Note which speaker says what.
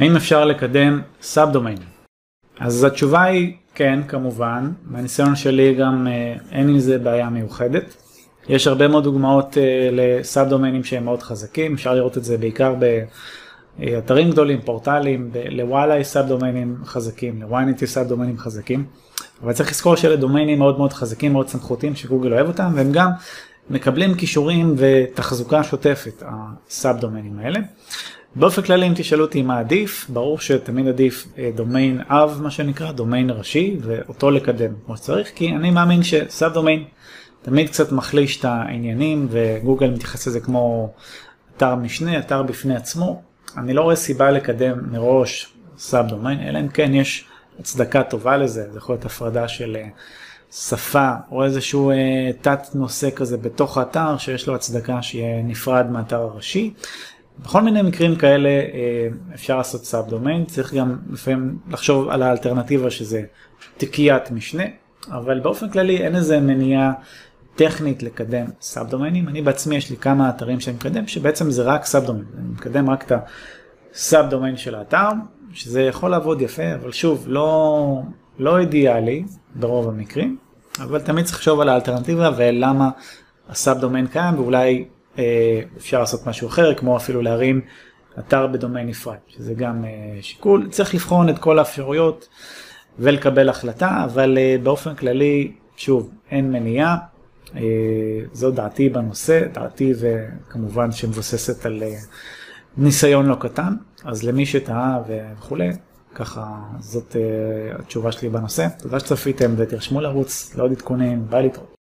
Speaker 1: האם אפשר לקדם sub domain? אז התשובה היא כן כמובן, מהניסיון שלי גם אה, אין עם זה בעיה מיוחדת. יש הרבה מאוד דוגמאות אה, ל sub דומיינים שהם מאוד חזקים, אפשר לראות את זה בעיקר באתרים גדולים, פורטלים, לוואלה יש sub דומיינים חזקים, לוויינט יש sub דומיינים חזקים, אבל צריך לזכור שאלה דומיינים מאוד מאוד חזקים, מאוד סמכותיים שגוגל אוהב אותם, והם גם מקבלים קישורים ותחזוקה שוטפת, ה sub דומיינים האלה. באופן כללי אם תשאלו אותי מה עדיף, ברור שתמיד עדיף אה, דומיין אב מה שנקרא, דומיין ראשי, ואותו לקדם כמו שצריך, כי אני מאמין שסאב דומיין תמיד קצת מחליש את העניינים, וגוגל מתייחס לזה כמו אתר משנה, אתר בפני עצמו. אני לא רואה סיבה לקדם מראש סאב דומיין, אלא אם כן יש הצדקה טובה לזה, זה יכול להיות הפרדה של אה, שפה או איזשהו אה, תת נושא כזה בתוך האתר שיש לו הצדקה שיהיה נפרד מהאתר הראשי. בכל מיני מקרים כאלה אה, אפשר לעשות sub domain, צריך גם לפעמים לחשוב על האלטרנטיבה שזה תיקיית משנה, אבל באופן כללי אין איזה מניעה טכנית לקדם sub דומיינים. אני בעצמי יש לי כמה אתרים שאני מקדם שבעצם זה רק sub domain, אני מקדם רק את ה sub domain של האתר, שזה יכול לעבוד יפה, אבל שוב, לא, לא אידיאלי ברוב המקרים, אבל תמיד צריך לחשוב על האלטרנטיבה ולמה הסאב דומיין קיים ואולי אה, אפשר לעשות משהו אחר, כמו אפילו להרים אתר בדומיין נפרד, שזה גם אה, שיקול. צריך לבחון את כל האפשרויות ולקבל החלטה, אבל אה, באופן כללי, שוב, אין מניעה. זו דעתי בנושא, דעתי וכמובן שמבוססת על ניסיון לא קטן, אז למי שטעה וכולי, ככה זאת התשובה שלי בנושא. תודה שצפיתם ותרשמו לערוץ לעוד עדכונים, ביי להתראות.